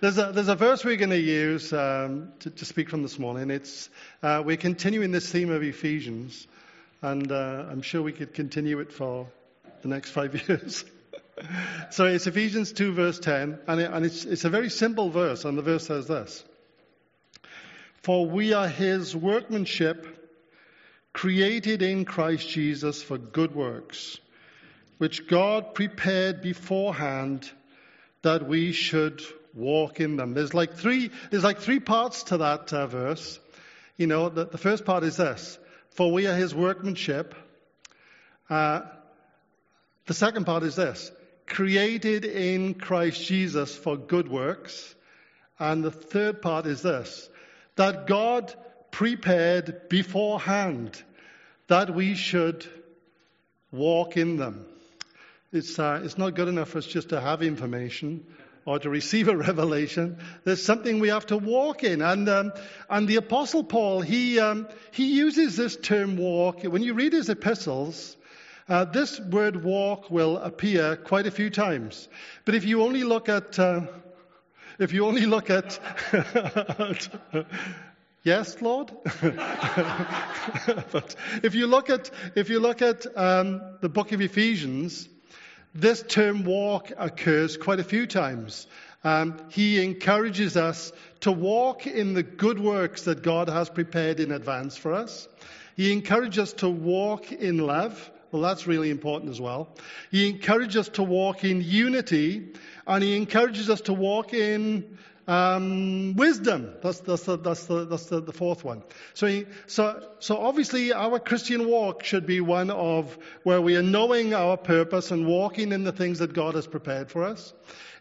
There's a, there's a verse we're going to use um, to, to, speak from this morning. It's, uh, we're continuing this theme of Ephesians, and uh, I'm sure we could continue it for the next five years. so it's Ephesians 2, verse 10, and, it, and it's, it's a very simple verse, and the verse says this For we are his workmanship, created in Christ Jesus for good works, which God prepared beforehand that we should walk in them. There's like three, there's like three parts to that uh, verse. You know, the, the, first part is this For we are his workmanship. Uh, the second part is this created in Christ Jesus for good works. And the third part is this that God prepared beforehand that we should walk in them. It's, uh, it's not good enough for us just to have information or to receive a revelation. There's something we have to walk in. And, um, and the Apostle Paul, he, um, he uses this term walk. When you read his epistles, uh, this word walk will appear quite a few times. But if you only look at, uh, if you only look at, yes, Lord. but if you look at, if you look at um, the book of Ephesians, this term walk occurs quite a few times. Um, he encourages us to walk in the good works that God has prepared in advance for us. He encourages us to walk in love. Well, that's really important as well. He encourages us to walk in unity, and he encourages us to walk in um, wisdom. That's, that's, the, that's, the, that's the, the fourth one. So, so, so obviously our Christian walk should be one of where we are knowing our purpose and walking in the things that God has prepared for us.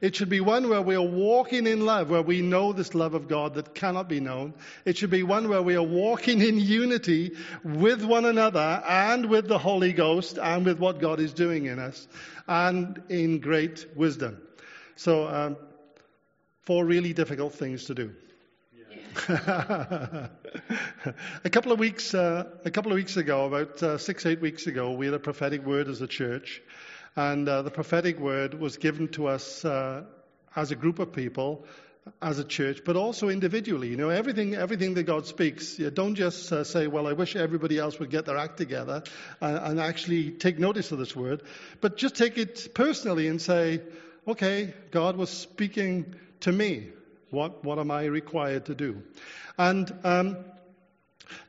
It should be one where we are walking in love, where we know this love of God that cannot be known. It should be one where we are walking in unity with one another and with the Holy Ghost and with what God is doing in us and in great wisdom. So, um, four really difficult things to do. a couple of weeks, uh, a couple of weeks ago, about uh, six, eight weeks ago, we had a prophetic word as a church, and uh, the prophetic word was given to us uh, as a group of people, as a church, but also individually. You know, everything, everything that God speaks, you don't just uh, say, "Well, I wish everybody else would get their act together," and, and actually take notice of this word, but just take it personally and say, "Okay, God was speaking." To me? What, what am I required to do? And um,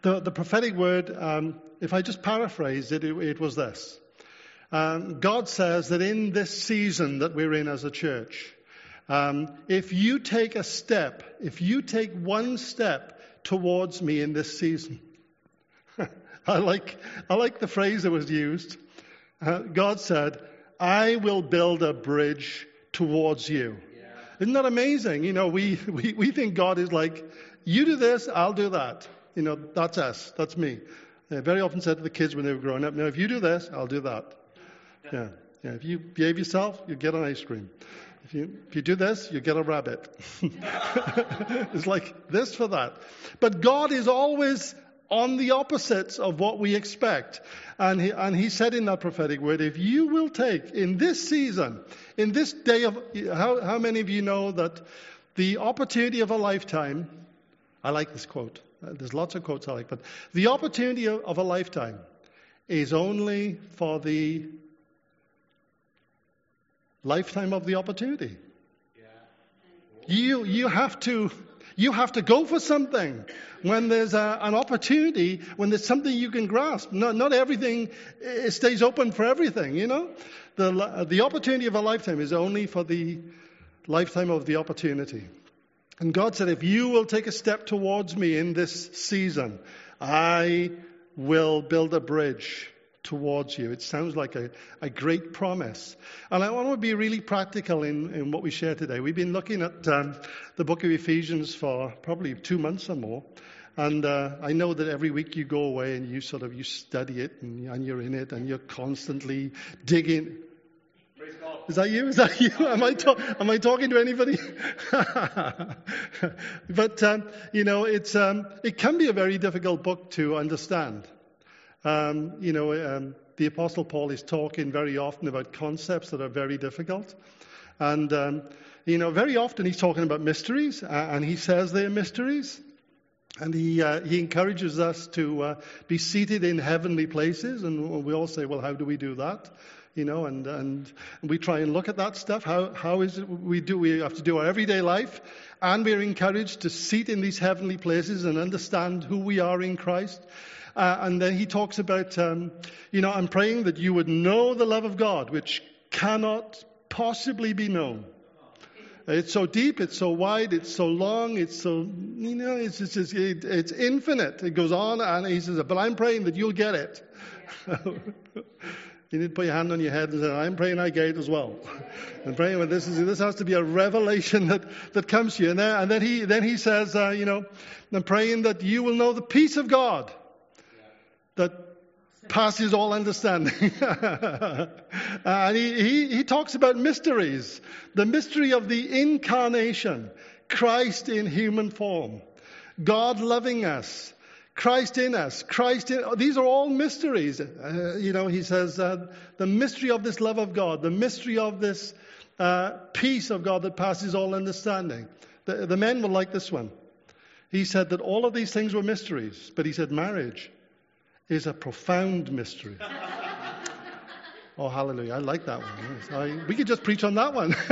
the, the prophetic word, um, if I just paraphrase it, it, it was this. Um, God says that in this season that we're in as a church, um, if you take a step, if you take one step towards me in this season, I like, I like the phrase that was used. Uh, God said, I will build a bridge towards you. Isn't that amazing? You know, we, we, we think God is like, you do this, I'll do that. You know, that's us. That's me. I very often said to the kids when they were growing up, now if you do this, I'll do that. Yeah. Yeah. If you behave yourself, you get an ice cream. If you, if you do this, you get a rabbit. it's like this for that. But God is always on the opposites of what we expect. And he, and he said in that prophetic word, if you will take in this season, in this day of, how, how many of you know that the opportunity of a lifetime, I like this quote. There's lots of quotes I like, but the opportunity of, of a lifetime is only for the lifetime of the opportunity. You, you have to you have to go for something when there's a, an opportunity, when there's something you can grasp. Not, not everything eh, stays open for everything, you know? The, the opportunity of a lifetime is only for the lifetime of the opportunity. And God said, if you will take a step towards me in this season, I will build a bridge towards you. It sounds like a, a great promise. And I want to be really practical in, in what we share today. We've been looking at um, the book of Ephesians for probably two months or more. And uh, I know that every week you go away and you sort of you study it and, and you're in it and you're constantly digging. Is that you? Is that you? Am I, am I talking to anybody? but, um, you know, it's, um, it can be a very difficult book to understand. Um, you know, um, the Apostle Paul is talking very often about concepts that are very difficult. And, um, you know, very often he's talking about mysteries, uh, and he says they're mysteries. And he, uh, he encourages us to uh, be seated in heavenly places. And we all say, well, how do we do that? You know, and, and we try and look at that stuff. How, how is it we do? We have to do our everyday life. And we're encouraged to seat in these heavenly places and understand who we are in Christ. Uh, and then he talks about, um, you know, I'm praying that you would know the love of God, which cannot possibly be known. It's so deep, it's so wide, it's so long, it's so, you know, it's it's, it's infinite. It goes on, and he says, but I'm praying that you'll get it. you need to put your hand on your head and say, I'm praying I get it as well. and praying, this, is, this has to be a revelation that, that comes to you. And then, and then he, then he says, uh, you know, I'm praying that you will know the peace of God that passes all understanding. and he, he, he talks about mysteries. The mystery of the incarnation, Christ in human form, God loving us, Christ in us, Christ in, these are all mysteries. Uh, you know, he says, uh, the mystery of this love of God, the mystery of this uh, peace of God that passes all understanding. The, the men will like this one. He said that all of these things were mysteries, but he said marriage is a profound mystery. Oh, hallelujah. I like that one. I, we could just preach on that one.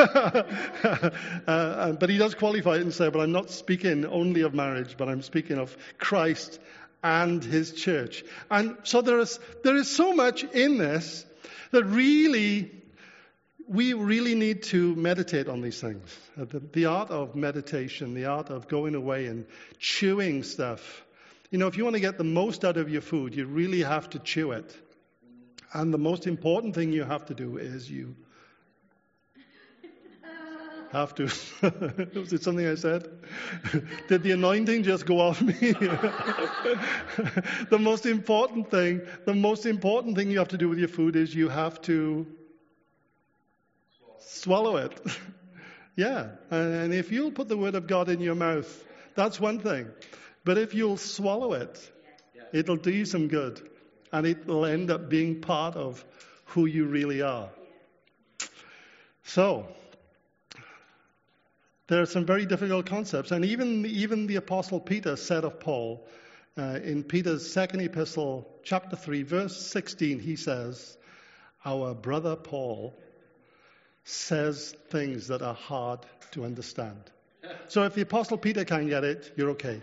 uh, but he does qualify it and say, but I'm not speaking only of marriage, but I'm speaking of Christ and his church. And so there is, there is so much in this that really, we really need to meditate on these things. Uh, the, the art of meditation, the art of going away and chewing stuff you know, if you want to get the most out of your food, you really have to chew it. And the most important thing you have to do is you have to. Was it something I said? Did the anointing just go off me? the most important thing, the most important thing you have to do with your food is you have to swallow it. yeah. And if you'll put the word of God in your mouth, that's one thing. But if you'll swallow it, it'll do you some good. And it will end up being part of who you really are. So, there are some very difficult concepts. And even, even the Apostle Peter said of Paul, uh, in Peter's second epistle, chapter 3, verse 16, he says, Our brother Paul says things that are hard to understand. So if the Apostle Peter can get it, you're okay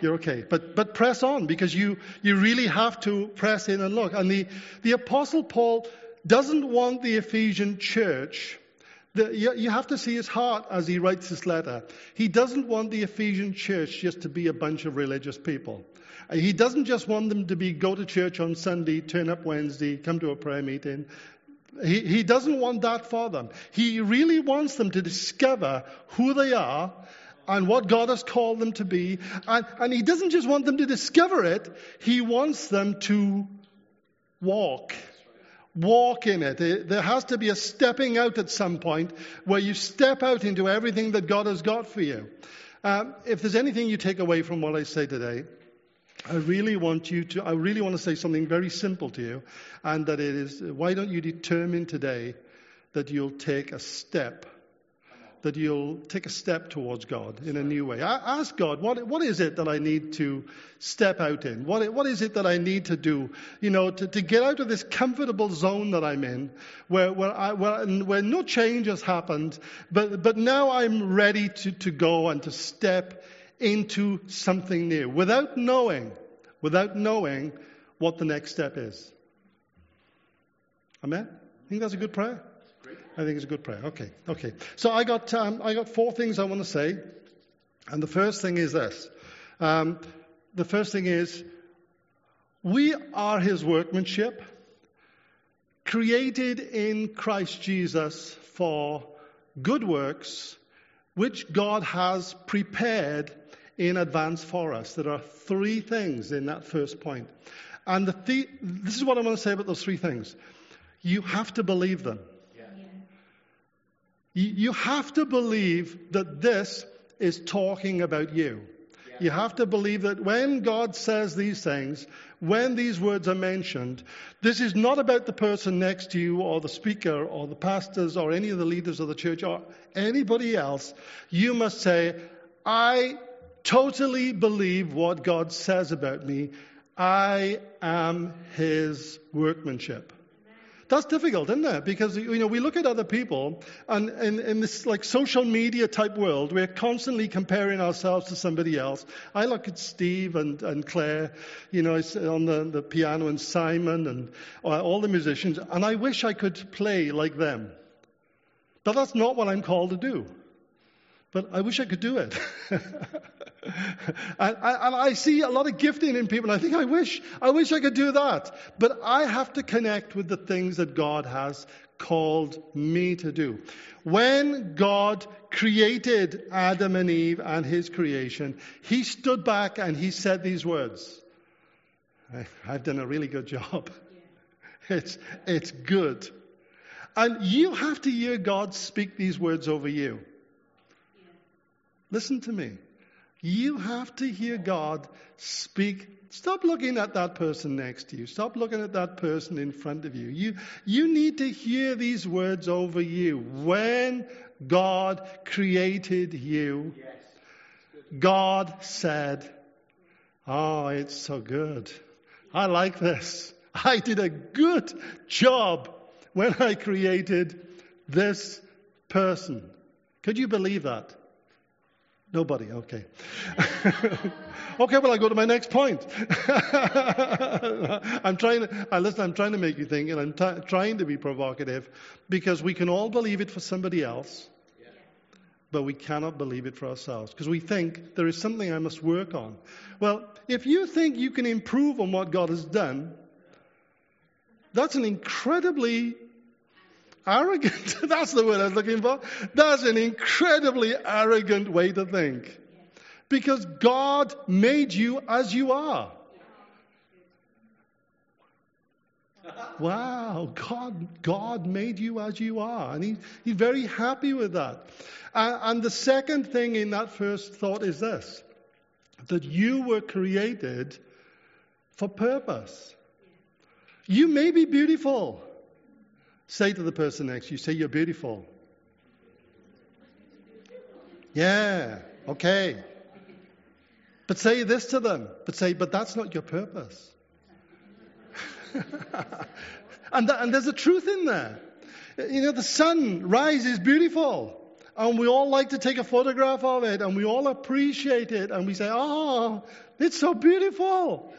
you're okay. But, but press on because you, you really have to press in and look. And the, the Apostle Paul doesn't want the Ephesian church. The, you, you have to see his heart as he writes this letter. He doesn't want the Ephesian church just to be a bunch of religious people. Uh, he doesn't just want them to be go to church on Sunday, turn up Wednesday, come to a prayer meeting. He, he doesn't want that for them. He really wants them to discover who they are and what God has called them to be. And, and He doesn't just want them to discover it, He wants them to walk. Walk in it. There has to be a stepping out at some point where you step out into everything that God has got for you. Um, if there's anything you take away from what I say today, I really want you to, I really want to say something very simple to you, and that it is, why don't you determine today that you'll take a step that you'll take a step towards God in a new way. I ask God, what, what is it that I need to step out in? What, what is it that I need to do, you know, to, to get out of this comfortable zone that I'm in, where, where, I, where, where no change has happened, but, but now I'm ready to, to go and to step into something new without knowing, without knowing what the next step is. Amen? I think that's a good prayer. I think it's a good prayer. Okay, okay. So I got um, I got four things I want to say, and the first thing is this. Um, the first thing is we are His workmanship, created in Christ Jesus for good works, which God has prepared in advance for us. There are three things in that first point. and the th- this is what I want to say about those three things. You have to believe them. You have to believe that this is talking about you. You have to believe that when God says these things, when these words are mentioned, this is not about the person next to you or the speaker or the pastors or any of the leaders of the church or anybody else. You must say, I totally believe what God says about me. I am his workmanship. That's difficult, isn't it? Because you know we look at other people, and in, this like social media type world, we're constantly comparing ourselves to somebody else. I look at Steve and, and Claire, you know, on the, the piano, and Simon and uh, all the musicians, and I wish I could play like them. But that's not what I'm called to do. But I wish I could do it. and, and, I see a lot of gifting in people. I think I wish, I wish I could do that. But I have to connect with the things that God has called me to do. When God created Adam and Eve and his creation, he stood back and he said these words. I've done a really good job. It's, it's good. And you have to hear God speak these words over you. Listen to me. You have to hear God speak. Stop looking at that person next to you. Stop looking at that person in front of you. You, you need to hear these words over you. When God created you, God said, Oh, it's so good. I like this. I did a good job when I created this person. Could you believe that? Nobody, okay. okay, well, I go to my next point. I'm trying to, uh, listen, I'm trying to make you think, and I'm t- trying to be provocative because we can all believe it for somebody else, but we cannot believe it for ourselves because we think there is something I must work on. Well, if you think you can improve on what God has done, that's an incredibly Arrogant. That's the word I was looking for. That's an incredibly arrogant way to think. Because God made you as you are. Wow, God, God made you as you are. And he, He's very happy with that. And, and the second thing in that first thought is this that you were created for purpose. You may be beautiful. Say to the person next you, say, You're beautiful. Yeah, okay. But say this to them. But say, But that's not your purpose. and, that, and there's a truth in there. You know, the sun rises beautiful. And we all like to take a photograph of it and we all appreciate it and we say, oh, it's so beautiful.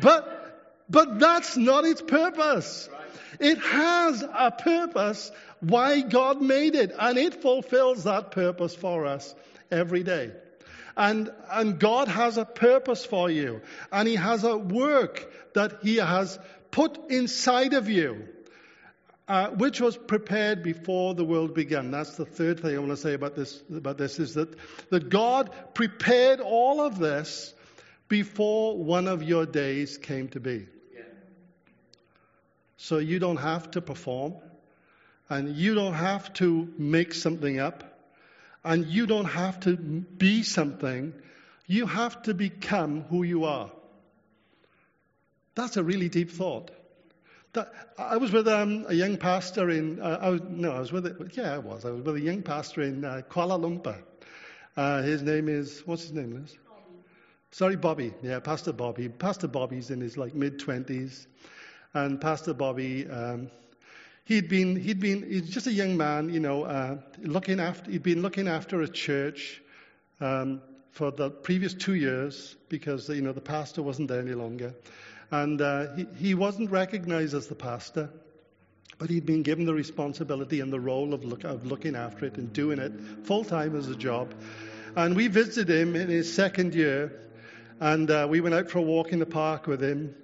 But, but that's not its purpose. It has a purpose why God made it, and it fulfills that purpose for us every day. And, and God has a purpose for you, and He has a work that He has put inside of you. Uh, which was prepared before the world began. That's the third thing I want to say about this, about this is that, that God prepared all of this before one of your days came to be. So you don't have to perform, and you don't have to make something up, and you don't have to be something. You have to become who you are. That's a really deep thought. That, I was with um, a young pastor in, uh, I was, no, I was with, it, yeah, I was. I was with a young pastor in uh, Kuala Lumpur. Uh, his name is, what's his name, Liz? Sorry, Bobby. Yeah, Pastor Bobby. Pastor Bobby's in his like mid 20s and Pastor Bobby, um, he'd been, he'd been, he's just a young man, you know, uh, looking after, he'd been looking after a church um, for the previous two years because, you know, the pastor wasn't there any longer. And uh, he, he wasn't recognized as the pastor, but he'd been given the responsibility and the role of, look, of looking after it and doing it full time as a job. And we visited him in his second year, and uh, we went out for a walk in the park with him.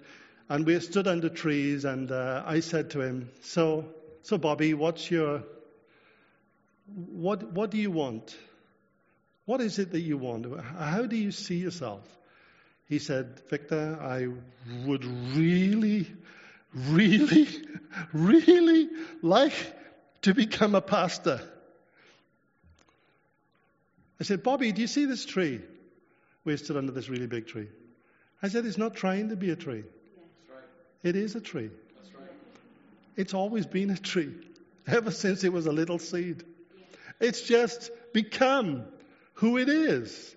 And we stood under trees, and uh, I said to him, "So, so Bobby, what's your what? What do you want? What is it that you want? How do you see yourself?" He said, "Victor, I would really, really, really like to become a pastor." I said, "Bobby, do you see this tree?" we stood under this really big tree. I said, It's not trying to be a tree. It is a tree. It's always been a tree, ever since it was a little seed. It's just become who it is.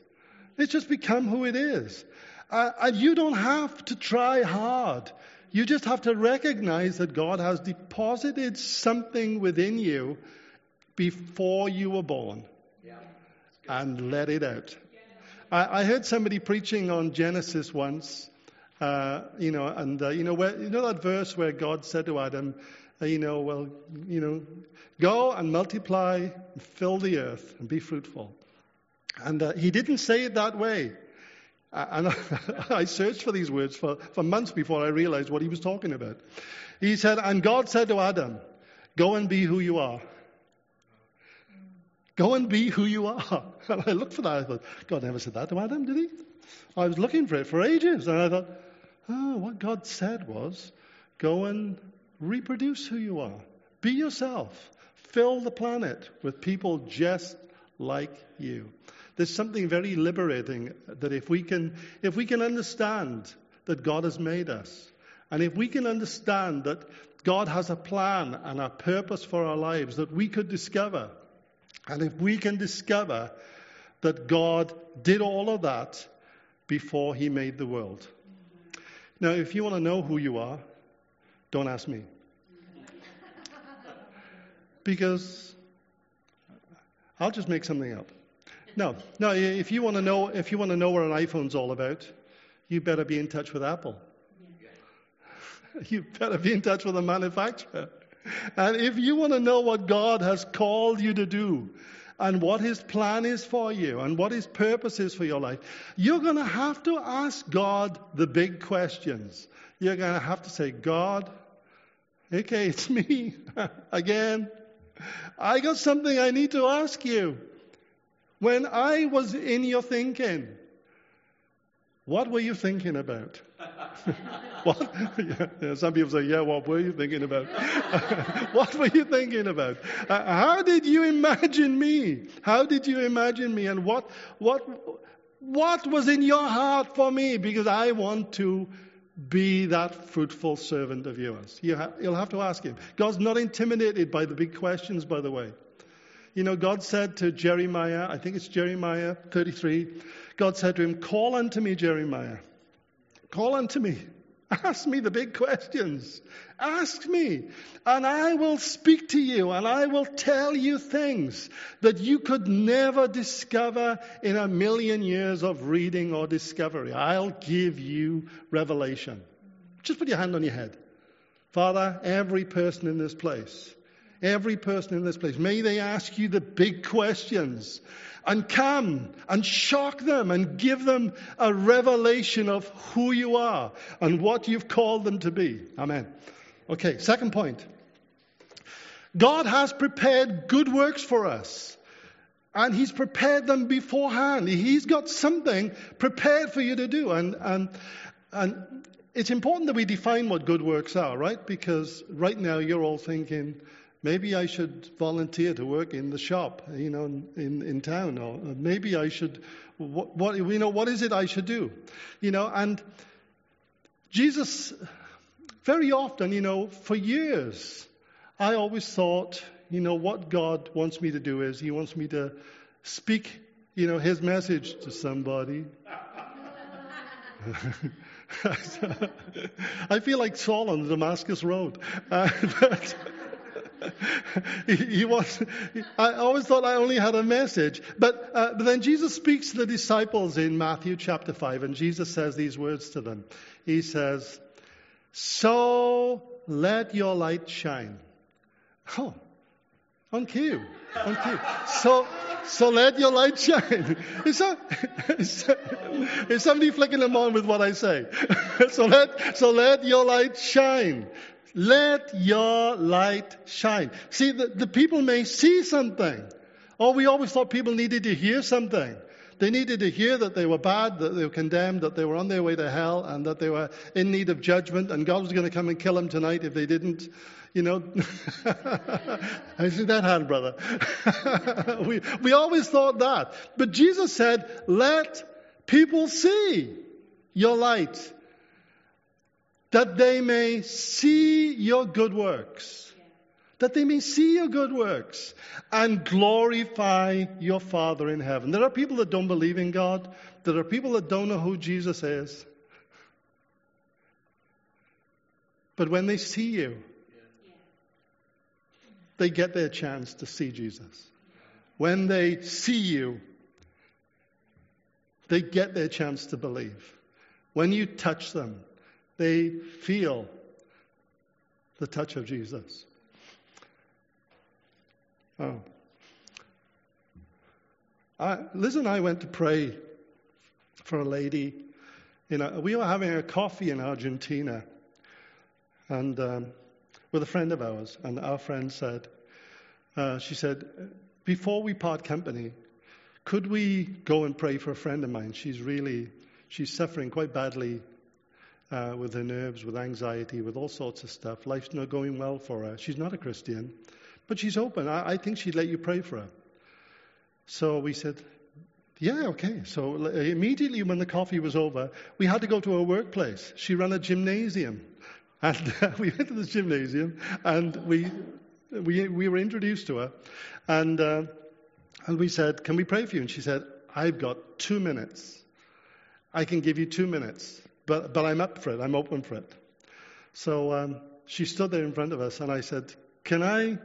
It's just become who it is. Uh, and you don't have to try hard. You just have to recognize that God has deposited something within you before you were born Yeah. and let it out. I, I heard somebody preaching on Genesis once, uh, you know, and uh, you know, where, you know that verse where God said to Adam, uh, you know, well, you know, go and multiply, and fill the earth, and be fruitful. And uh, he didn't say it that way. And I searched for these words for, for months before I realized what he was talking about. He said, And God said to Adam, Go and be who you are. Go and be who you are. And I looked for that. I thought, God never said that to Adam, did he? I was looking for it for ages. And I thought, oh, what God said was, go and reproduce who you are. Be yourself. Fill the planet with people just like you. There's something very liberating that if we can, if we can understand that God has made us, and if we can understand that God has a plan and a purpose for our lives that we could discover, and if we can discover that God did all of that before he made the world. Now, if you want to know who you are, don't ask me. Because I'll just make something up. No, no, if you want to know if you want to know what an iPhone's all about, you better be in touch with Apple. You better be in touch with the manufacturer. And if you want to know what God has called you to do and what his plan is for you and what his purpose is for your life, you're going to have to ask God the big questions. You're going to have to say, God, okay, it's me again. I got something I need to ask you. When I was in your thinking, what were you thinking about? what? Yeah, some people say, yeah, what were you thinking about? what were you thinking about? Uh, how did you imagine me? How did you imagine me? And what, what, what was in your heart for me? Because I want to be that fruitful servant of yours. You ha- you'll have to ask him. God's not intimidated by the big questions, by the way. You know, God said to Jeremiah, I think it's Jeremiah 33, God said to him, Call unto me, Jeremiah. Call unto me. Ask me the big questions. Ask me, and I will speak to you, and I will tell you things that you could never discover in a million years of reading or discovery. I'll give you revelation. Just put your hand on your head. Father, every person in this place, every person in this place, may they ask you the big questions and come and shock them and give them a revelation of who you are and what you've called them to be. Amen. Okay, second point. God has prepared good works for us. And he's prepared them beforehand. He's got something prepared for you to do. And, and, and it's important that we define what good works are, right? Because right now you're all thinking, maybe I should volunteer to work in the shop, you know, in, in town, or maybe I should, what, what, you know, what is it I should do? You know, and Jesus, very often, you know, for years, I always thought, you know, what God wants me to do is He wants me to speak, you know, His message to somebody. I feel like Saul on the Damascus Road. Uh, but, he, he was, I always thought I only had a message. But, uh, but then Jesus speaks to the disciples in Matthew chapter 5, and Jesus says these words to them. He says, So let your light shine. Oh, on cue. On cue. So, so let your light shine. Is, that, is, is somebody flicking them on with what I say? so let, so let your light shine. Let your light shine. See, the, the people may see something. Oh, we always thought people needed to hear something. They needed to hear that they were bad, that they were condemned, that they were on their way to hell, and that they were in need of judgment, and God was going to come and kill them tonight if they didn't. You know, I see that hand, brother. we, we always thought that. But Jesus said, let people see your light, that they may see your good works. That they may see your good works and glorify your Father in heaven. There are people that don't believe in God. There are people that don't know who Jesus is. But when they see you, they get their chance to see Jesus. When they see you, they get their chance to believe. When you touch them, they feel the touch of Jesus. Oh. I, Liz and I went to pray for a lady. You know, we were having a coffee in Argentina, and um, with a friend of ours, and our friend said, uh, she said, before we part company, could we go and pray for a friend of mine? She's really, she's suffering quite badly uh, with her nerves, with anxiety, with all sorts of stuff. Life's not going well for her. She's not a Christian, but she's open. I, I think she'd let you pray for her. So we said, yeah, okay. So immediately when the coffee was over, we had to go to her workplace. She ran a gymnasium. And uh, we went to the gymnasium and we, we, we were introduced to her. And, uh, and we said, Can we pray for you? And she said, I've got two minutes. I can give you two minutes, but, but I'm up for it. I'm open for it. So um, she stood there in front of us, and I said, Can I,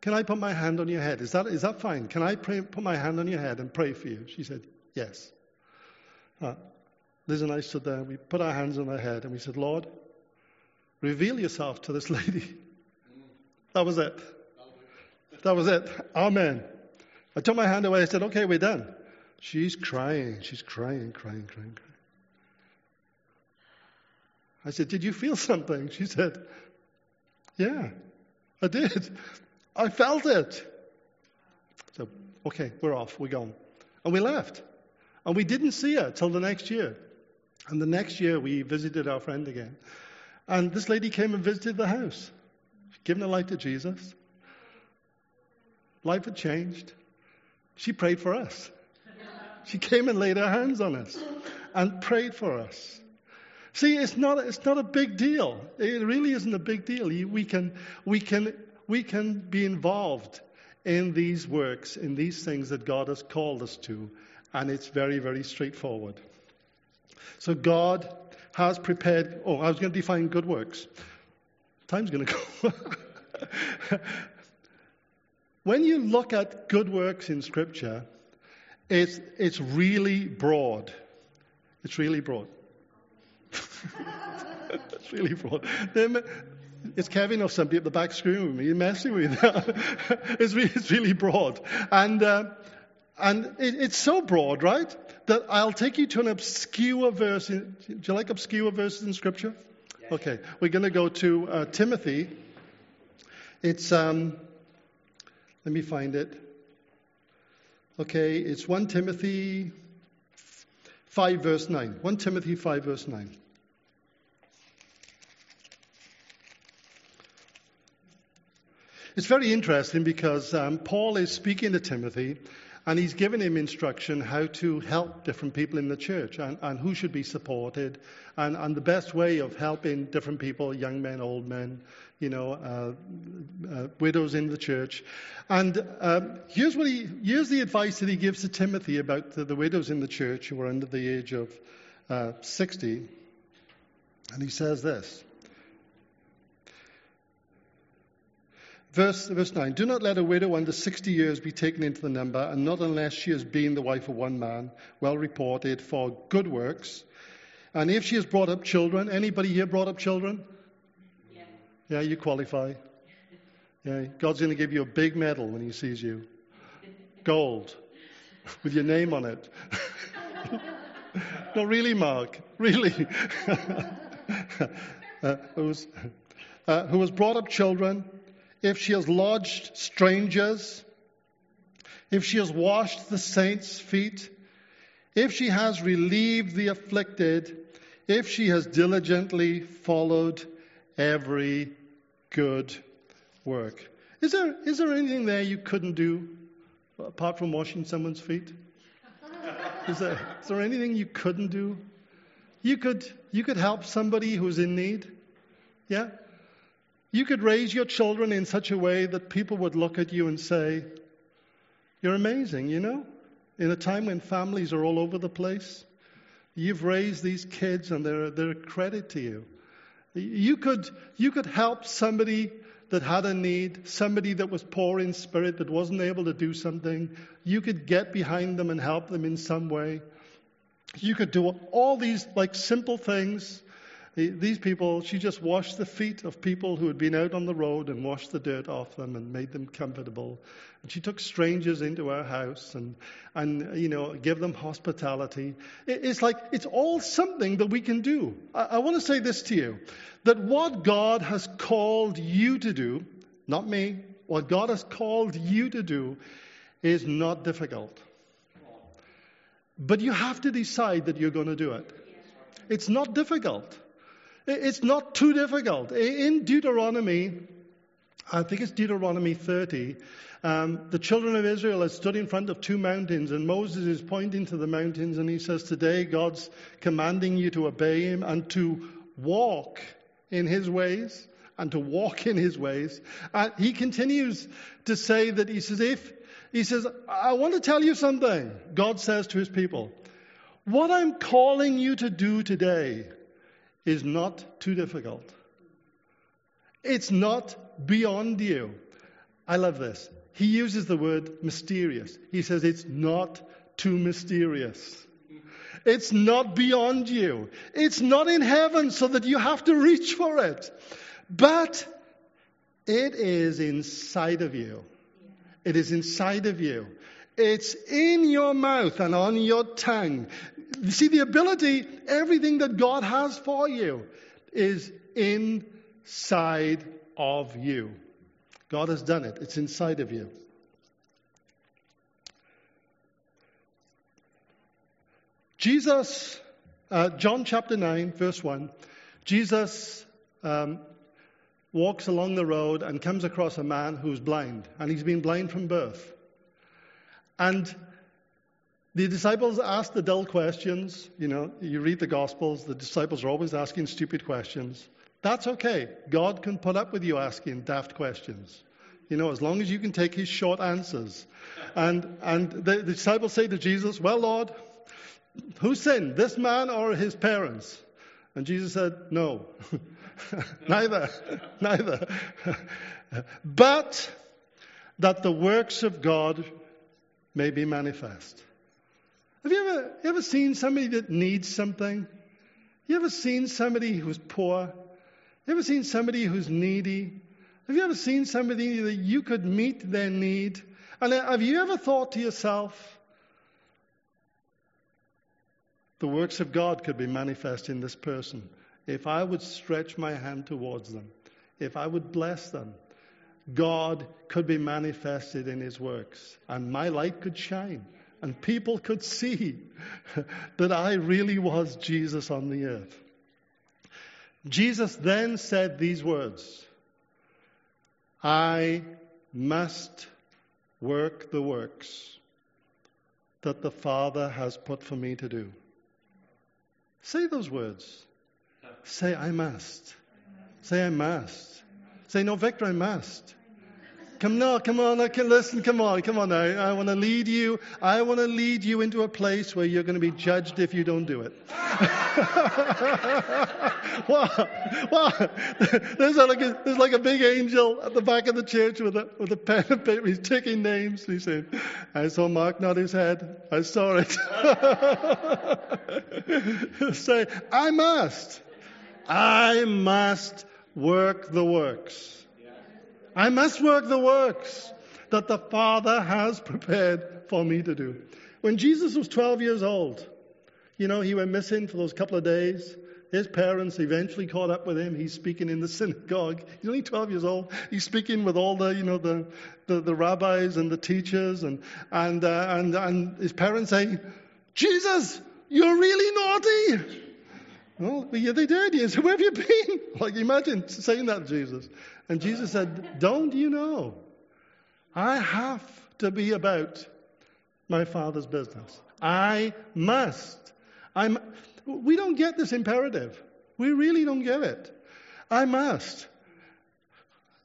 can I put my hand on your head? Is that, is that fine? Can I pray, put my hand on your head and pray for you? She said, Yes. Uh, Liz and I stood there, we put our hands on her head, and we said, Lord, reveal yourself to this lady. That was it. That was it. Amen. I took my hand away. I said, okay, we're done. She's crying. She's crying, crying, crying, crying. I said, did you feel something? She said, yeah, I did. I felt it. So, okay, we're off. We're gone. And we left. And we didn't see her till the next year. And the next year, we visited our friend again. And this lady came and visited the house, given her life to Jesus. Life had changed. She prayed for us. She came and laid her hands on us and prayed for us. See, it's not, it's not a big deal. It really isn't a big deal. We can, we, can, we can be involved in these works, in these things that God has called us to, and it's very, very straightforward. So God has prepared. Oh, I was going to define good works. Time's going to go. when you look at good works in Scripture, it's, it's really broad. It's really broad. It's really broad. It's Kevin or somebody at the back screaming with me, messing with me. it's, really, it's really broad. And, uh, and it, it's so broad, right, that I'll take you to an obscure verse. In, do you like obscure verses in Scripture? Okay, we're going to go to uh, Timothy. It's, um, let me find it. Okay, it's 1 Timothy 5, verse 9. 1 Timothy 5, verse 9. It's very interesting because um, Paul is speaking to Timothy and he's given him instruction how to help different people in the church and, and who should be supported and, and, the best way of helping different people, young men, old men, you know, uh, uh, widows in the church. And um, here's, what he, here's the advice that he gives to Timothy about the, the widows in the church who are under the age of uh, 60. And he says this. Verse, verse 9 Do not let a widow under 60 years be taken into the number, and not unless she has been the wife of one man, well reported for good works. And if she has brought up children, anybody here brought up children? Yeah, yeah you qualify. Yeah, God's going to give you a big medal when He sees you. Gold, with your name on it. no, really, Mark, really. uh, who, was, uh, who has brought up children if she has lodged strangers, if she has washed the saints' feet, if she has relieved the afflicted, if she has diligently followed every good work. Is there, is there anything there you couldn't do apart from washing someone's feet? Is there, is there anything you couldn't do? You could, you could help somebody who's in need. Yeah? You could raise your children in such a way that people would look at you and say, You're amazing, you know? In a time when families are all over the place, you've raised these kids and they're, they're a credit to you. You could, you could help somebody that had a need, somebody that was poor in spirit, that wasn't able to do something. You could get behind them and help them in some way. You could do all these like simple things these people, she just washed the feet of people who had been out on the road and washed the dirt off them and made them comfortable. And she took strangers into her house and, and you know, give them hospitality. It's like, it's all something that we can do. I, I want to say this to you that what God has called you to do, not me, what God has called you to do is not difficult. But you have to decide that you're going to do it. It's not difficult. It's not too difficult. In Deuteronomy, I think it's Deuteronomy 30, um, the children of Israel are stood in front of two mountains, and Moses is pointing to the mountains, and he says, Today God's commanding you to obey him and to walk in his ways, and to walk in his ways. And he continues to say that he says, If he says, I want to tell you something, God says to his people, what I'm calling you to do today is not too difficult. It's not beyond you. I love this. He uses the word mysterious. He says it's not too mysterious. It's not beyond you. It's not in heaven so that you have to reach for it. But it is inside of you. It is inside of you. It's in your mouth and on your tongue. You see, the ability, everything that God has for you is inside of you. God has done it, it's inside of you. Jesus, uh, John chapter 9, verse 1, Jesus um, walks along the road and comes across a man who's blind, and he's been blind from birth. And the disciples ask the dull questions. You know, you read the Gospels, the disciples are always asking stupid questions. That's okay. God can put up with you asking daft questions. You know, as long as you can take his short answers. And, and the, the disciples say to Jesus, Well, Lord, who sinned, this man or his parents? And Jesus said, No, neither, neither. but that the works of God may be manifest. Have you ever, ever seen somebody that needs something? You ever seen somebody who's poor? You ever seen somebody who's needy? Have you ever seen somebody that you could meet their need? And have you ever thought to yourself, the works of God could be manifest in this person if I would stretch my hand towards them, if I would bless them? God could be manifested in his works, and my light could shine and people could see that I really was Jesus on the earth. Jesus then said these words I must work the works that the Father has put for me to do. Say those words. Say, I must. Say, I must. Say, no, Victor, I must. Come now, come on, I can listen, come on, come on now. I want to lead you. I want to lead you into a place where you're going to be judged if you don't do it. well, well, there's like, a, there's like a big angel at the back of the church with a, with a pen and paper. He's taking names. He's saying, I saw Mark nod his head. I saw it. Say, I must. I must work the works I must work the works that the Father has prepared for me to do. When Jesus was 12 years old, you know, he went missing for those couple of days. His parents eventually caught up with him. He's speaking in the synagogue. He's only 12 years old. He's speaking with all the, you know, the, the, the rabbis and the teachers and, and, uh, and, and his parents say, Jesus, you're really naughty. Well, yeah, they did. He said, Where have you been? Like, imagine saying that to Jesus. And Jesus said, Don't you know? I have to be about my Father's business. I must. I'm, we don't get this imperative. We really don't get it. I must.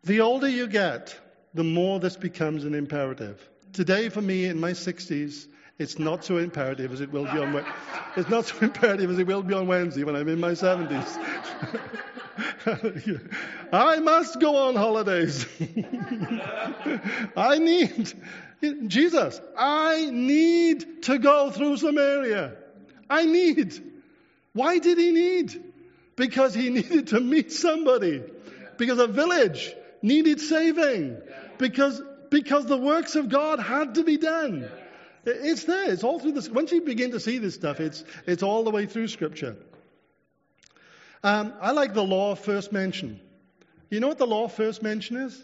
The older you get, the more this becomes an imperative. Today, for me, in my 60s, it's not so imperative as it will be on. It's not so imperative as it will be on Wednesday when I'm in my 70s. I must go on holidays. I need Jesus. I need to go through Samaria. I need. Why did he need? Because he needed to meet somebody. Because a village needed saving. Because, because the works of God had to be done. It's there. It's all through this. Once you begin to see this stuff, it's, it's all the way through Scripture. Um, I like the law first mention. You know what the law first mention is?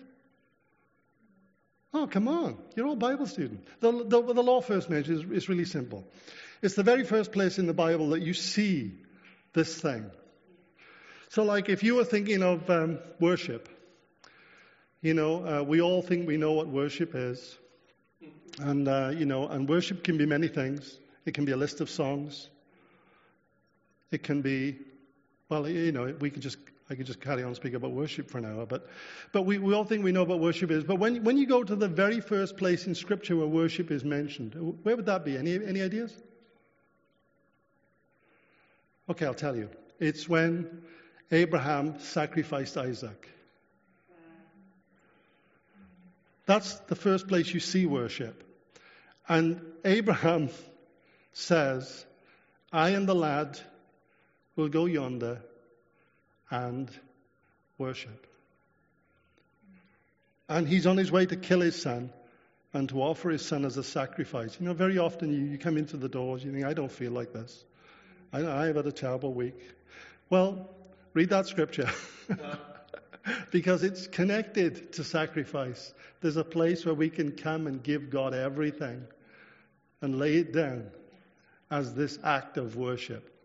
Oh, come on. You're all Bible students. The, the, the law first mention is, is really simple. It's the very first place in the Bible that you see this thing. So, like, if you were thinking of um, worship, you know, uh, we all think we know what worship is. And, uh, you know, and worship can be many things. It can be a list of songs. It can be, well, you know, we can just, I could just carry on speaking about worship for an hour. But, but we, we all think we know what worship is. But when, when you go to the very first place in Scripture where worship is mentioned, where would that be? Any, any ideas? Okay, I'll tell you. It's when Abraham sacrificed Isaac. That's the first place you see worship. And Abraham says, I and the lad will go yonder and worship. And he's on his way to kill his son and to offer his son as a sacrifice. You know, very often you, you come into the doors, you think, I don't feel like this. I, I have had a terrible week. Well, read that scripture. because it's connected to sacrifice. There's a place where we can come and give God everything and lay it down as this act of worship.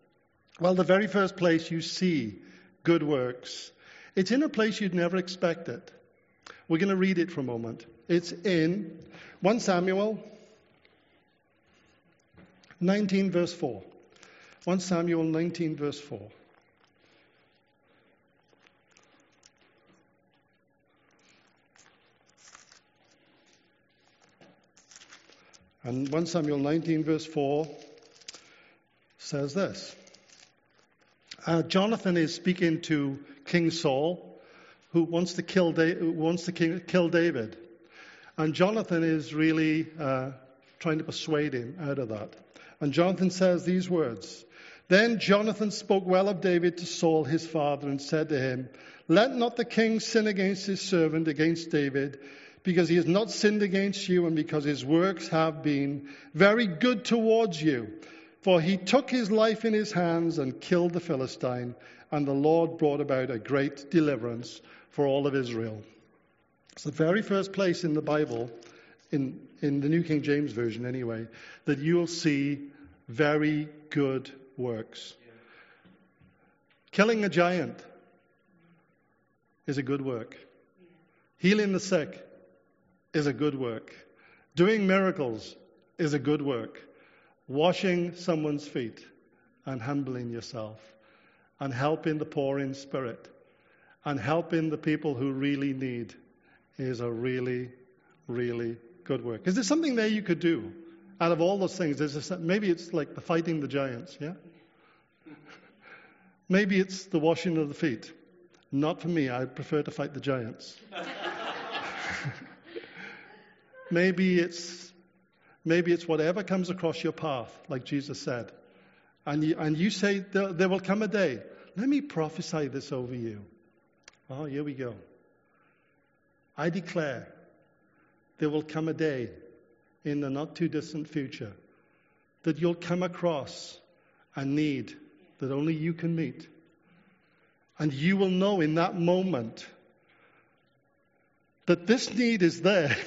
Well, the very first place you see good works, it's in a place you'd never expect it. We're going to read it for a moment. It's in 1 Samuel 19, verse 4. 1 Samuel 19, verse 4. And 1 Samuel 19, verse 4 says this uh, Jonathan is speaking to King Saul, who wants to kill, da- wants to kill David. And Jonathan is really uh, trying to persuade him out of that. And Jonathan says these words Then Jonathan spoke well of David to Saul his father and said to him, Let not the king sin against his servant, against David because he has not sinned against you and because his works have been very good towards you. For he took his life in his hands and killed the Philistine, and the Lord brought about a great deliverance for all of Israel. It's the very first place in the Bible, in, in the New King James Version anyway, that you'll see very good works. Killing a giant is a good work. Healing the sick is a good work. Doing miracles is a good work. Washing someone's feet and humbling yourself and helping the poor in spirit and helping the people who really need is a really, really good work. Is there something there you could do out of all those things? There's a, maybe it's like the fighting the giants, yeah? maybe it's the washing of the feet. Not for me. I prefer to fight the giants. Maybe it's, maybe it's whatever comes across your path, like Jesus said. And you, and you say, there, there will come a day. Let me prophesy this over you. Oh, here we go. I declare there will come a day in the not too distant future that you'll come across a need that only you can meet. And you will know in that moment that this need is there.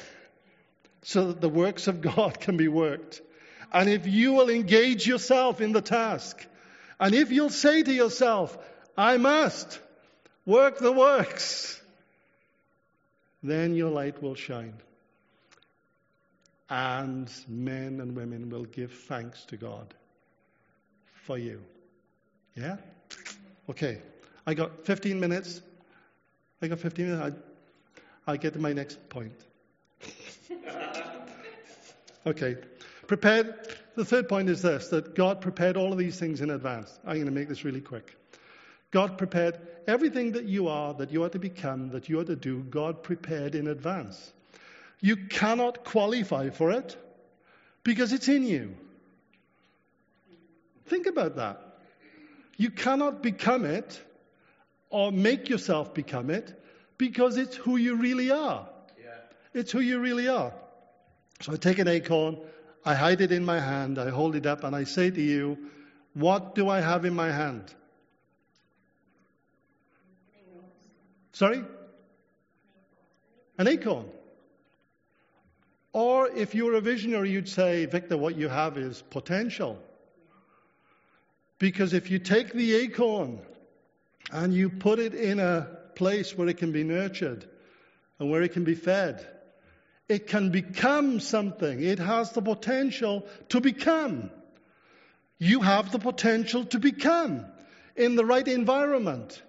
so that the works of God can be worked. And if you will engage yourself in the task, and if you'll say to yourself, I must work the works, then your light will shine. and men and women will give thanks to God for you. Yeah? Okay. I got 15 minutes. I got 15 minutes. I, I get to my next point. okay. Prepared. The third point is this that God prepared all of these things in advance. I'm going to make this really quick. God prepared everything that you are, that you are to become, that you are to do, God prepared in advance. You cannot qualify for it because it's in you. Think about that. You cannot become it or make yourself become it because it's who you really are. It's who you really are. So I take an acorn, I hide it in my hand, I hold it up, and I say to you, What do I have in my hand? Sorry? An acorn. Or if you were a visionary, you'd say, Victor, what you have is potential. Because if you take the acorn and you put it in a place where it can be nurtured and where it can be fed, it can become something. It has the potential to become. You have the potential to become in the right environment.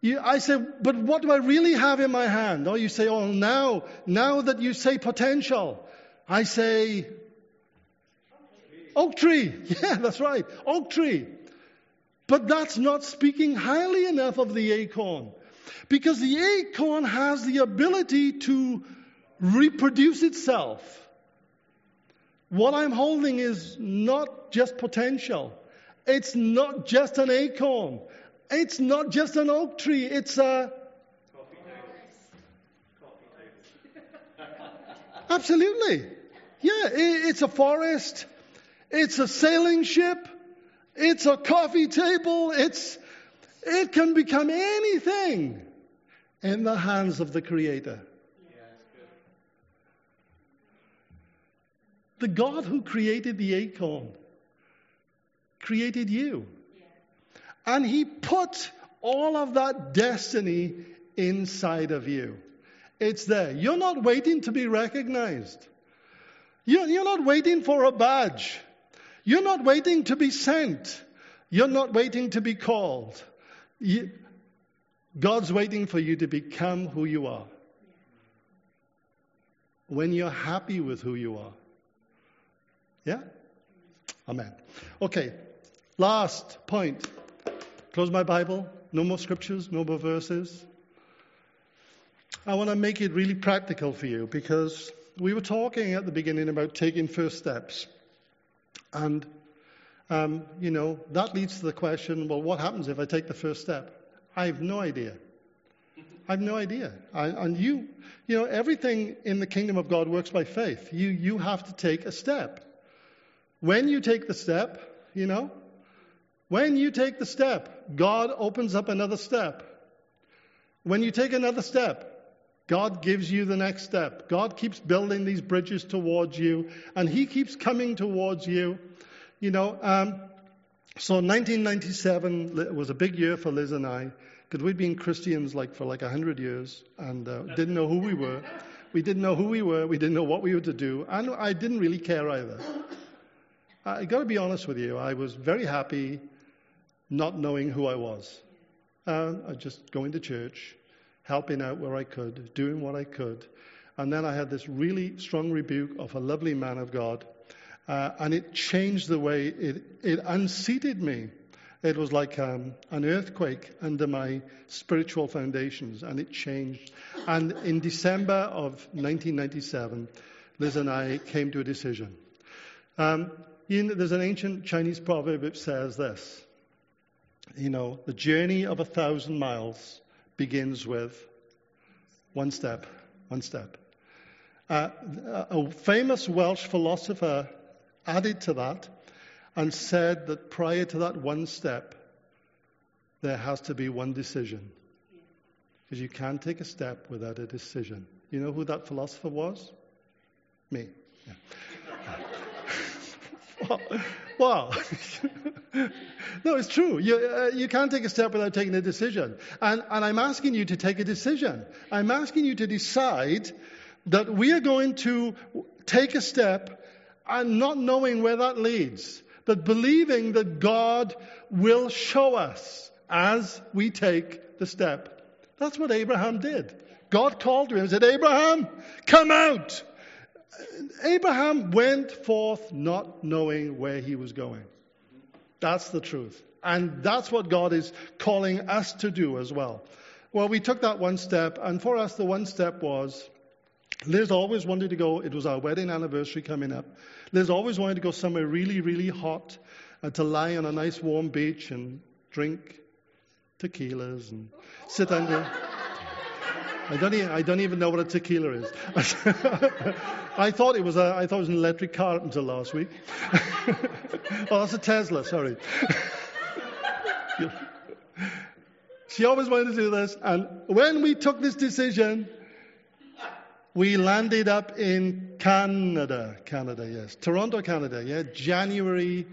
You, I say, but what do I really have in my hand? Oh, you say, oh, now, now that you say potential, I say oak tree. Yeah, that's right, oak tree. But that's not speaking highly enough of the acorn. Because the acorn has the ability to reproduce itself. What I'm holding is not just potential. It's not just an acorn. It's not just an oak tree, it's a. Absolutely. Yeah, it's a forest. It's a sailing ship. It's a coffee table. It's, it can become anything in the hands of the Creator. The God who created the acorn created you. And he put all of that destiny inside of you. It's there. You're not waiting to be recognized. You're, not waiting for a badge. You're not waiting to be sent. You're not waiting to be called. God's waiting for you to become who you are. When you're happy with who you are. Yeah? Amen. Okay, last point. Close my Bible. No more scriptures, no more verses. I want to make it really practical for you because we were talking at the beginning about taking first steps. And, um, you know, that leads to the question well, what happens if I take the first step? I have no idea. I have no idea. I, and you, you know, everything in the kingdom of God works by faith. You, you have to take a step. When you take the step, you know, when you take the step, God opens up another step. When you take another step, God gives you the next step. God keeps building these bridges towards you, and He keeps coming towards you. You know, um, so 1997 was a big year for Liz and I, because we'd been Christians like for like 100 years and uh, didn't know who we were. We didn't know who we were. We didn't know what we were to do, and I didn't really care either. I got to be honest with you. I was very happy not knowing who I was. Uh, just going to church, helping out where I could, doing what I could. And then I had this really strong rebuke of a lovely man of God. Uh, and it changed the way it, it unseated me. It was like um, an earthquake under my spiritual foundations, and it changed. And in December of 1997, Liz and I came to a decision. Um, in, there's an ancient Chinese proverb which says this you know, the journey of a thousand miles begins with one step, one step. Uh, a famous Welsh philosopher added to that and said that prior to that one step, there has to be one decision. Because you can't take a step without a decision. You know who that philosopher was? Me. Yeah. well, well no, it's true. You, uh, you can't take a step without taking a decision. And, and I'm asking you to take a decision. I'm asking you to decide that we are going to take a step and not knowing where that leads, but believing that God will show us as we take the step. That's what Abraham did. God called to him and said, Abraham, come out. Abraham went forth not knowing where he was going. That's the truth. And that's what God is calling us to do as well. Well, we took that one step, and for us, the one step was Liz always wanted to go, it was our wedding anniversary coming up. Liz always wanted to go somewhere really, really hot and to lie on a nice warm beach and drink tequilas and sit under. I don't, even, I don't even know what a tequila is. I thought it was a, I thought it was an electric car until last week. oh, that's a Tesla. Sorry. she always wanted to do this, and when we took this decision, we landed up in Canada. Canada, yes, Toronto, Canada. Yeah, January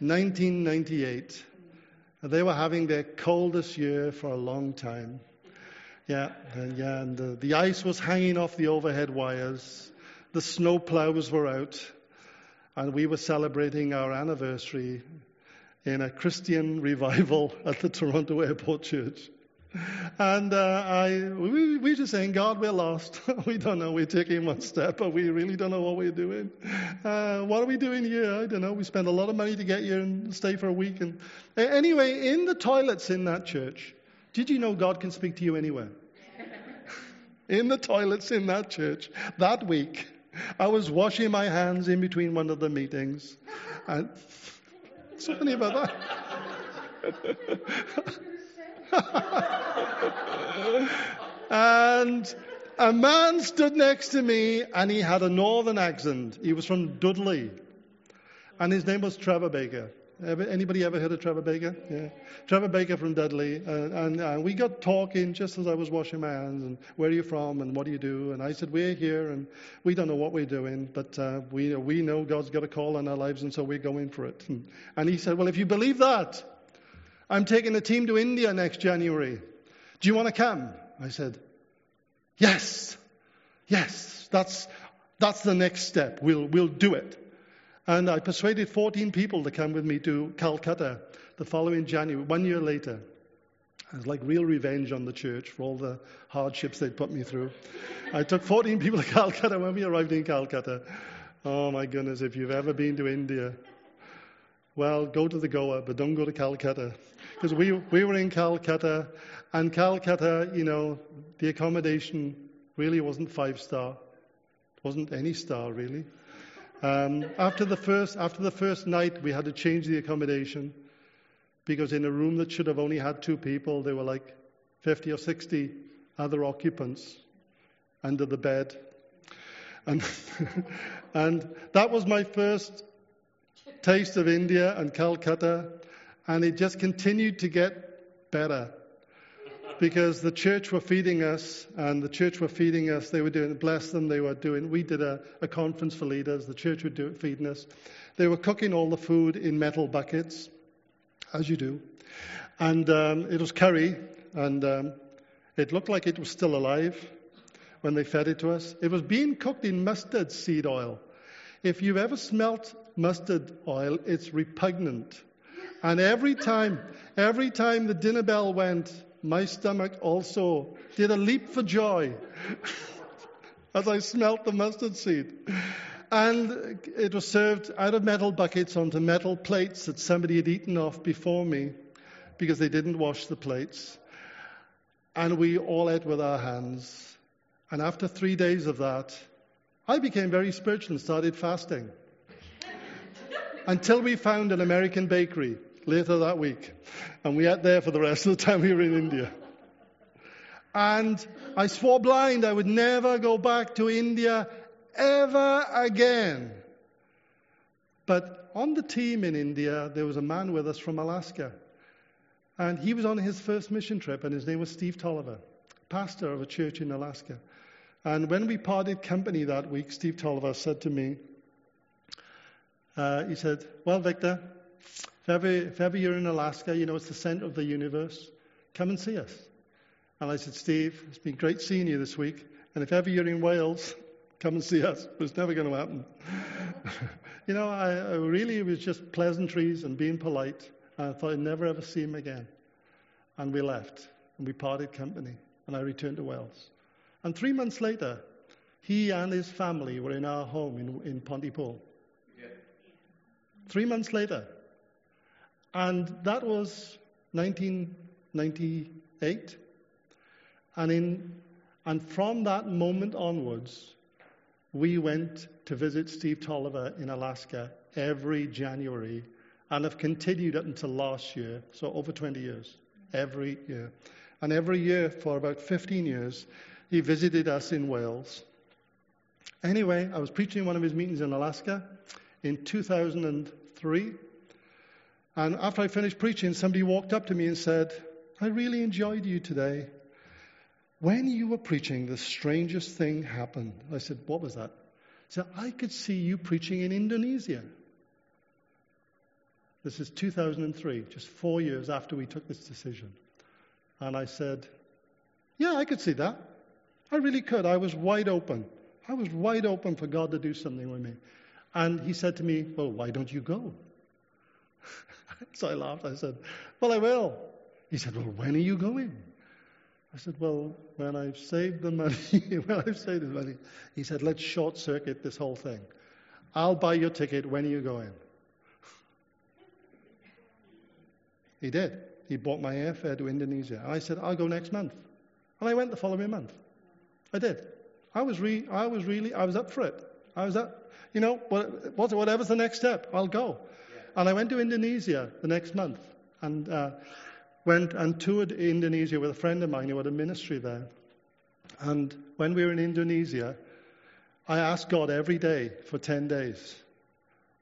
1998. They were having their coldest year for a long time. Yeah, and, yeah, and the, the ice was hanging off the overhead wires. The snow plows were out, and we were celebrating our anniversary in a Christian revival at the Toronto Airport Church. And uh, I, we, we just saying, God, we're lost. we don't know. We're taking one step, but we really don't know what we're doing. Uh, what are we doing here? I don't know. We spend a lot of money to get here and stay for a week. And anyway, in the toilets in that church, did you know God can speak to you anywhere? in the toilets in that church that week, I was washing my hands in between one of the meetings. And so funny about that. and a man stood next to me and he had a northern accent. He was from Dudley. And his name was Trevor Baker. Ever, anybody ever heard of Trevor Baker? Yeah. Trevor Baker from Dudley. Uh, and uh, we got talking just as I was washing my hands. And where are you from? And what do you do? And I said, We're here and we don't know what we're doing, but uh, we, we know God's got a call on our lives and so we're going for it. And, and he said, Well, if you believe that, I'm taking a team to India next January. Do you want to come? I said, Yes, yes, that's, that's the next step. We'll, we'll do it. And I persuaded 14 people to come with me to Calcutta the following January, one year later. It was like real revenge on the church for all the hardships they'd put me through. I took 14 people to Calcutta when we arrived in Calcutta. Oh my goodness, if you've ever been to India, well, go to the Goa, but don't go to Calcutta. Because we, we were in Calcutta, and Calcutta, you know, the accommodation really wasn't five star. It wasn't any star, really. Um, after, the first, after the first night, we had to change the accommodation because in a room that should have only had two people, there were like 50 or 60 other occupants under the bed. And, and that was my first taste of India and Calcutta, and it just continued to get better. Because the church were feeding us, and the church were feeding us. They were doing, bless them, they were doing. We did a, a conference for leaders. The church would do it, feeding us. They were cooking all the food in metal buckets, as you do. And um, it was curry, and um, it looked like it was still alive when they fed it to us. It was being cooked in mustard seed oil. If you've ever smelt mustard oil, it's repugnant. And every time, every time the dinner bell went, my stomach also did a leap for joy as I smelt the mustard seed. And it was served out of metal buckets onto metal plates that somebody had eaten off before me because they didn't wash the plates. And we all ate with our hands. And after three days of that, I became very spiritual and started fasting. Until we found an American bakery later that week. And we ate there for the rest of the time we were in India. And I swore blind I would never go back to India ever again. But on the team in India, there was a man with us from Alaska. And he was on his first mission trip, and his name was Steve Tolliver, pastor of a church in Alaska. And when we parted company that week, Steve Tolliver said to me, uh, he said, Well, Victor, if ever, if ever you're in Alaska, you know it's the center of the universe, come and see us. And I said, Steve, it's been great seeing you this week. And if ever you're in Wales, Come and see us. It's never going to happen. you know, I, I really, it was just pleasantries and being polite. And I thought I'd never ever see him again. And we left, and we parted company, and I returned to Wales. And three months later, he and his family were in our home in, in Pontypool. Yeah. Three months later. And that was 1998. And, in, and from that moment onwards, we went to visit Steve Tolliver in Alaska every January and have continued up until last year, so over 20 years, every year. And every year for about 15 years, he visited us in Wales. Anyway, I was preaching one of his meetings in Alaska in 2003. And after I finished preaching, somebody walked up to me and said, I really enjoyed you today. When you were preaching, the strangest thing happened. I said, What was that? He said, I could see you preaching in Indonesia. This is 2003, just four years after we took this decision. And I said, Yeah, I could see that. I really could. I was wide open. I was wide open for God to do something with me. And he said to me, Well, why don't you go? so I laughed. I said, Well, I will. He said, Well, when are you going? I said, Well, when I've saved the money, when I've saved the money, he said, Let's short circuit this whole thing. I'll buy your ticket. When are you going? He did. He bought my airfare to Indonesia. I said, I'll go next month. And I went the following month. I did. I was, re- I was really, I was up for it. I was up, you know, whatever's the next step, I'll go. And I went to Indonesia the next month. And uh, went and toured Indonesia with a friend of mine who had a ministry there. And when we were in Indonesia, I asked God every day for 10 days,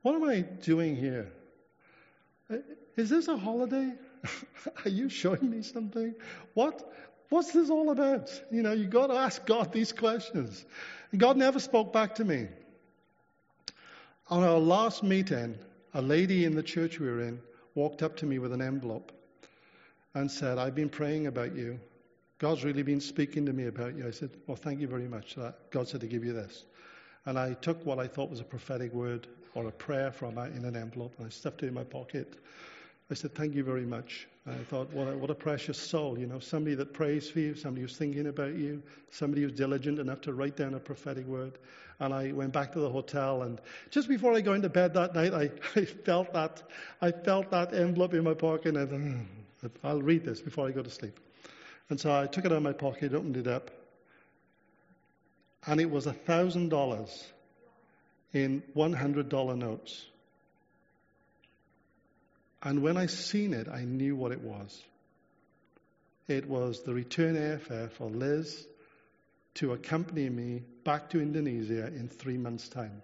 What am I doing here? Is this a holiday? Are you showing me something? What? What's this all about? You know, you've got to ask God these questions. And God never spoke back to me. On our last meeting, a lady in the church we were in walked up to me with an envelope and said, I've been praying about you. God's really been speaking to me about you. I said, Well, thank you very much. God said to give you this. And I took what I thought was a prophetic word or a prayer from her in an envelope and I stuffed it in my pocket. I said, Thank you very much. I thought, what a, what a precious soul, you know, somebody that prays for you, somebody who's thinking about you, somebody who's diligent enough to write down a prophetic word. And I went back to the hotel, and just before I go into bed that night, I, I felt that I felt that envelope in my pocket, and I hmm. I'll read this before I go to sleep. And so I took it out of my pocket, opened it up, and it was $1,000 in $100 notes. And when I seen it, I knew what it was. It was the return airfare for Liz to accompany me back to Indonesia in three months' time.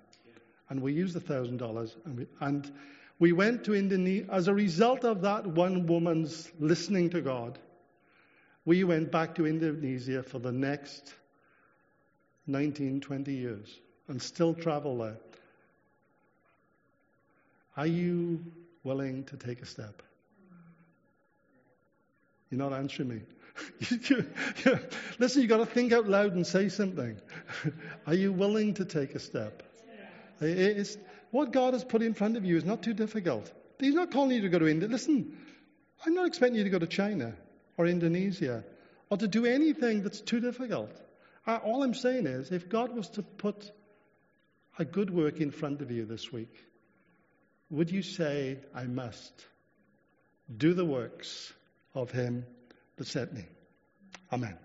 And we used the $1,000 and, we, and we went to Indonesia. As a result of that one woman's listening to God, we went back to Indonesia for the next 19, 20 years and still travel there. Are you willing to take a step? You're not answering me. Listen, you've got to think out loud and say something. Are you willing to take a step? It's, what God has put in front of you is not too difficult. He's not calling you to go to India. Listen, I'm not expecting you to go to China or Indonesia or to do anything that's too difficult. Uh, all I'm saying is, if God was to put a good work in front of you this week, would you say, I must do the works of Him that sent me? Amen.